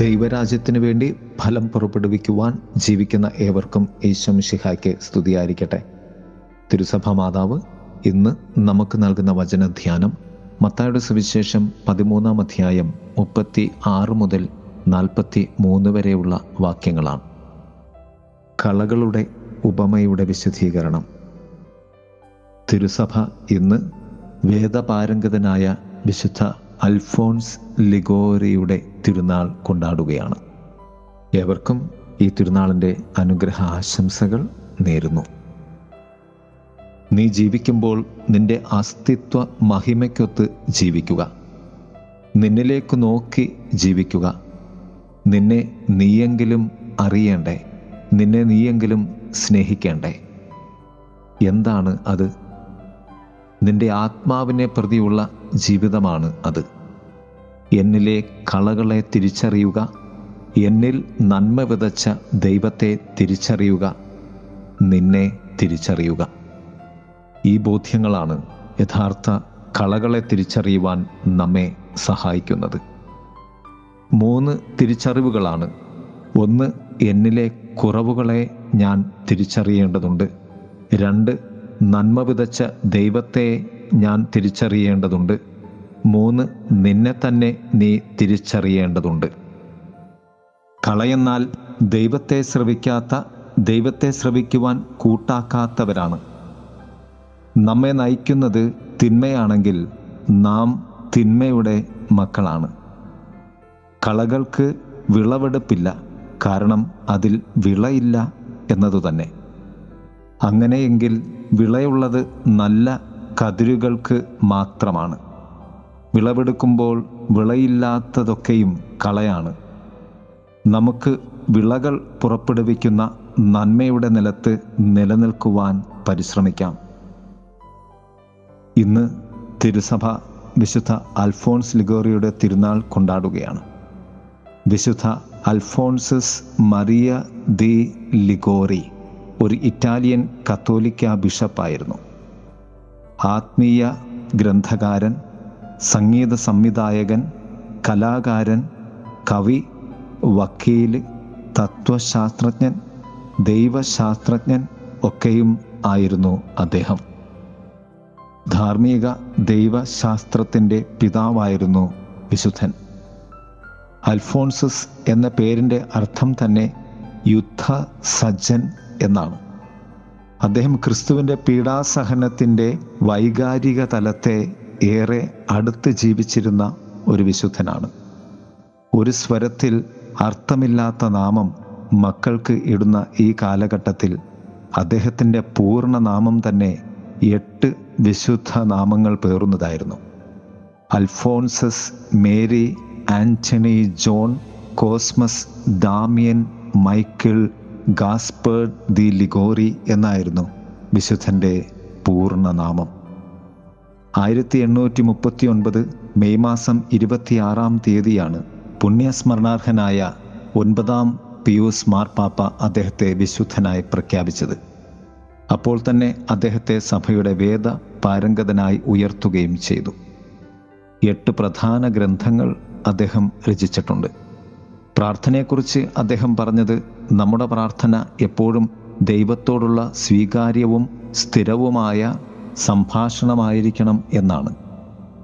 ദൈവരാജ്യത്തിന് വേണ്ടി ഫലം പുറപ്പെടുവിക്കുവാൻ ജീവിക്കുന്ന ഏവർക്കും യേശുമിഷിഹായ്ക്ക് സ്തുതിയായിരിക്കട്ടെ. തിരുസഭ മാതാവ് ഇന്ന് നമുക്ക് നൽകുന്ന വചനധ്യാനം മത്തായുടെ സുവിശേഷം പതിമൂന്നാം അധ്യായം മുപ്പത്തി ആറ് മുതൽ നാൽപ്പത്തി മൂന്ന് വരെയുള്ള വാക്യങ്ങളാണ്. കളകളുടെ ഉപമയുടെ വിശദീകരണം. തിരുസഭ ഇന്ന് വേദപാരംഗതനായ വിശുദ്ധ അൽഫോൺസ് ലിഗോറിയുടെ തിരുനാൾ കൊണ്ടാടുകയാണ്. ഏവർക്കും ഈ തിരുനാളിന്റെ അനുഗ്രഹ ആശംസകൾ നേരുന്നു. നീ ജീവിക്കുമ്പോൾ നിന്റെ അസ്തിത്വ മഹിമയ്ക്കൊത്ത് ജീവിക്കുക. നിന്നിലേക്ക് നോക്കി ജീവിക്കുക. നിന്നെ നീയെങ്കിലും അറിയണ്ടേ? നിന്നെ നീയെങ്കിലും സ്നേഹിക്കേണ്ടേ? എന്താണ് അത്? നിന്റെ ആത്മാവിനെ പ്രതിയുള്ള ജീവിതമാണ് അത്. എന്നിലെ കളകളെ തിരിച്ചറിയുക. എന്നിൽ നന്മ വിതച്ച ദൈവത്തെ തിരിച്ചറിയുക. നിന്നെ തിരിച്ചറിയുക. ഈ ബോധ്യങ്ങളാണ് യഥാർത്ഥ കളകളെ തിരിച്ചറിയുവാൻ നമ്മെ സഹായിക്കുന്നത്. മൂന്ന് തിരിച്ചറിവുകളാണ്. ഒന്ന് എന്നിലെ കുറവുകളെ ഞാൻ തിരിച്ചറിയേണ്ടതുണ്ട്. രണ്ട് നന്മ വിതച്ച ദൈവത്തെ ഞാൻ തിരിച്ചറിയേണ്ടതുണ്ട്. മൂന്ന് നിന്നെ തന്നെ നീ തിരിച്ചറിയേണ്ടതുണ്ട്. കളയെന്നാൽ ദൈവത്തെ ശ്രവിക്കാത്ത ദൈവത്തെ ശ്രവിക്കുവാൻ കൂട്ടാക്കാത്തവരാണ്. നമ്മെ നയിക്കുന്നത് തിന്മയാണെങ്കിൽ നാം തിന്മയുടെ മക്കളാണ്. കളകൾക്ക് വിളവെടുപ്പില്ല കാരണം അതിൽ വിളയില്ല എന്നതുതന്നെ അങ്ങനെയെങ്കിൽ വിളയുള്ളത് നല്ല കതിരുകൾക്ക് മാത്രമാണ്. വിളവെടുക്കുമ്പോൾ വിളയില്ലാത്തതൊക്കെയും കളയാണ്. നമുക്ക് വിളകൾ പുറപ്പെടുവിക്കുന്ന നന്മയുടെ നിലത്ത് നിലനിൽക്കുവാൻ പരിശ്രമിക്കാം. ഇന്ന് തിരുസഭ വിശുദ്ധ അൽഫോൺസ് ലിഗോറിയുടെ തിരുനാൾ കൊണ്ടാടുകയാണ്. വിശുദ്ധ അൽഫോൺസസ് മറിയ ദി ലിഗോറി ഒരു ഇറ്റാലിയൻ കത്തോലിക്ക ബിഷപ്പായിരുന്നു. ആത്മീയ ഗ്രന്ഥകാരൻ സംഗീത സംവിധായകൻ കലാകാരൻ കവി വക്കീൽ തത്വശാസ്ത്രജ്ഞൻ ദൈവശാസ്ത്രജ്ഞൻ ഒക്കെയും ആയിരുന്നു അദ്ദേഹം. ധാർമ്മിക ദൈവശാസ്ത്രത്തിന്റെ പിതാവായിരുന്നു വിശുദ്ധൻ. അൽഫോൺസസ് എന്ന പേരിന്റെ അർത്ഥം തന്നെ യുദ്ധ സജ്ജൻ എന്നാണ്. അദ്ദേഹം ക്രിസ്തുവിന്റെ പീഡാസഹനത്തിന്റെ വൈകാരിക തലത്തെ ഏറെ അടുത്ത് ജീവിച്ചിരുന്ന ഒരു വിശുദ്ധനാണ്. ഒരു സ്വരത്തിൽ അർത്ഥമില്ലാത്ത നാമം മക്കൾക്ക് ഇടുന്ന ഈ കാലഘട്ടത്തിൽ അദ്ദേഹത്തിന്റെ പൂർണ നാമം തന്നെ എട്ട് വിശുദ്ധ നാമങ്ങൾ പേറുന്നതായിരുന്നു. Alphonsus Mary Antony John Cosmas Damian Michael Gaspard de Liguori എന്നായിരുന്നു വിശുദ്ധന്റെ പൂർണനാമം ആയിരത്തി എണ്ണൂറ്റി മുപ്പത്തി ഒൻപത് മെയ് മാസം ഇരുപത്തിയാറാം തീയതിയാണ് പുണ്യസ്മരണാർഹനായ ഒൻപതാം പിയൂസ് മാർപ്പാപ്പ അദ്ദേഹത്തെ വിശുദ്ധനായി പ്രഖ്യാപിച്ചത്. അപ്പോൾ തന്നെ അദ്ദേഹത്തെ സഭയുടെ വേദ പാരംഗതനായി ഉയർത്തുകയും ചെയ്തു. എട്ട് പ്രധാന ഗ്രന്ഥങ്ങൾ അദ്ദേഹം രചിച്ചിട്ടുണ്ട്. പ്രാർത്ഥനയെക്കുറിച്ച് അദ്ദേഹം പറഞ്ഞത് നമ്മുടെ പ്രാർത്ഥന എപ്പോഴും ദൈവത്തോടുള്ള സ്വീകാര്യവും സ്ഥിരവുമായ സംഭാഷണമായിരിക്കണം എന്നാണ്.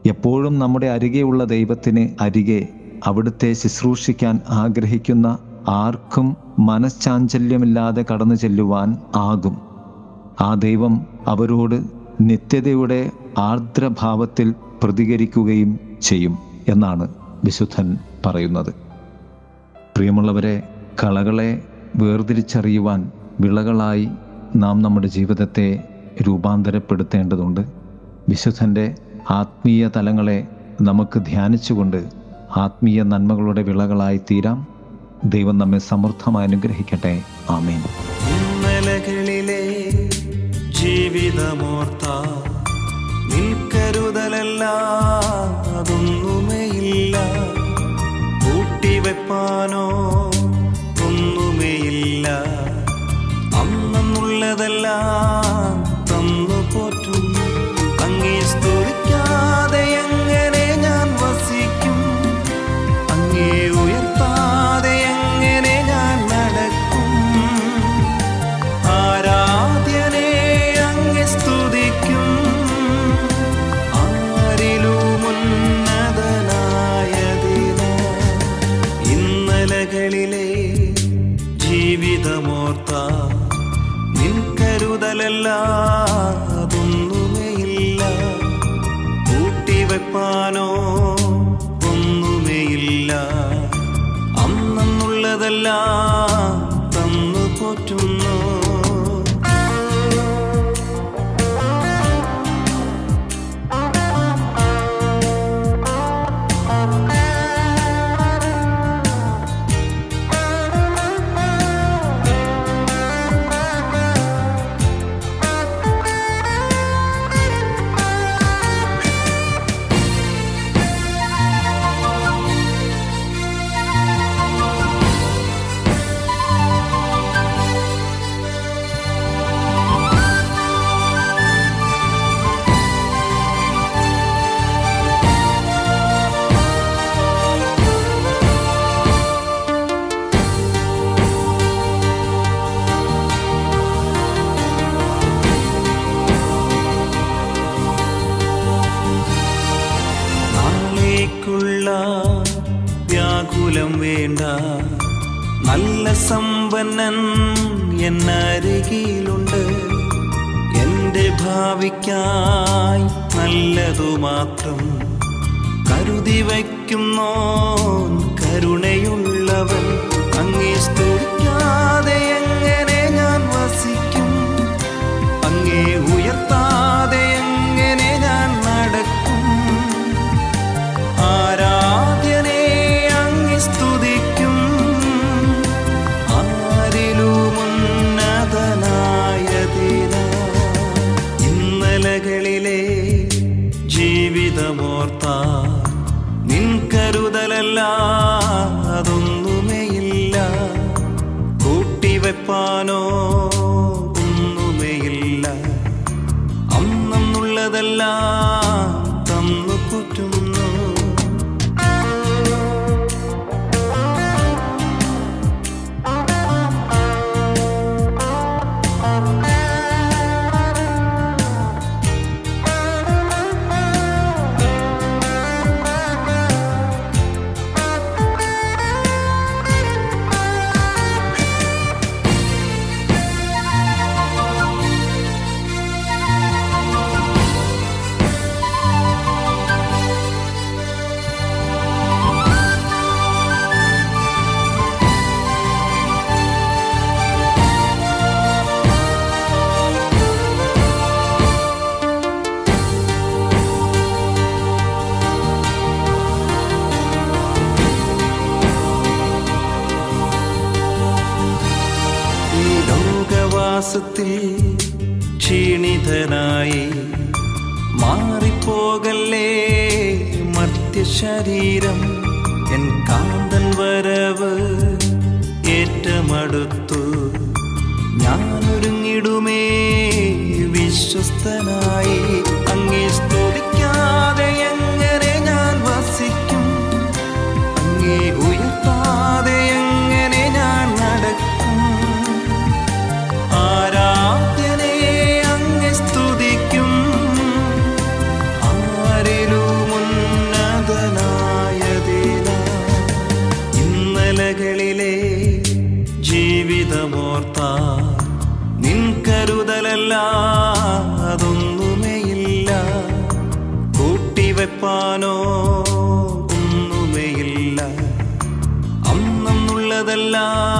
എപ്പോഴും നമ്മുടെ അരികെയുള്ള ദൈവത്തിന് അരികെ അവിടുത്തെ ശുശ്രൂഷിക്കാൻ ആഗ്രഹിക്കുന്ന ആർക്കും മനഃശാഞ്ചല്യമില്ലാതെ കടന്നു ചെല്ലുവാൻ ആകും. ആ ദൈവം അവരോട് നിത്യതയുടെ ആർദ്രഭാവത്തിൽ പ്രതികരിക്കുകയും ചെയ്യും എന്നാണ് വിശുദ്ധൻ പറയുന്നത്. പ്രിയമുള്ളവരെ കളകളെ വേർതിരിച്ചറിയുവാൻ വിളകളായി നാം നമ്മുടെ ജീവിതത്തെ രൂപാന്തരപ്പെടുത്തേണ്ടതുണ്ട്. വിശുദ്ധന്റെ ആത്മീയ തലങ്ങളെ നമുക്ക് ധ്യാനിച്ചുകൊണ്ട് ആത്മീയ നന്മകളുടെ വിളകളായി തീരാം. ദൈവം നമ്മെ സമൃദ്ധമായി അനുഗ്രഹിക്കട്ടെ. ആമീൻ. ഇന്നലകളിലെ ജീവിതമോർത്ത നിൽക്കരുതലെല്ലാം ഒന്നുമേയില്ല. അന്നുള്ളതെല്ലാം പകലല്ല കൂട്ടി വെപ്പാനോ ഒന്നുമേയില്ല. അന്നുള്ളതെല്ലാം നിനക്കുള്ള വ്യാകുലം വേണ്ട. നല്ല സമ്പന്നൻ എന്നരികിലുണ്ട്. എന്റെ ഭാവിക്കായി നല്ലതു മാത്രം കരുതി വയ്ക്കുന്നോ കരുണയുള്ളവൻ. ഒന്നുമേയില്ല. അന്നുള്ളതെല്ലാം തന്നു പോറ്റുന്നു ലോകവാസത്തിൽ ക്ഷീണിതനായി മാറിപ്പോകല്ലേ മർത്യശരീരം? എൻ കാന്തൻ വരവ് ഏറ്റമടുത്തു. അതൊന്നുമേയില്ല. കൂട്ടിവെപ്പാനോ ഒന്നുമേയില്ല. അന്നെന്നുള്ളതെല്ലാം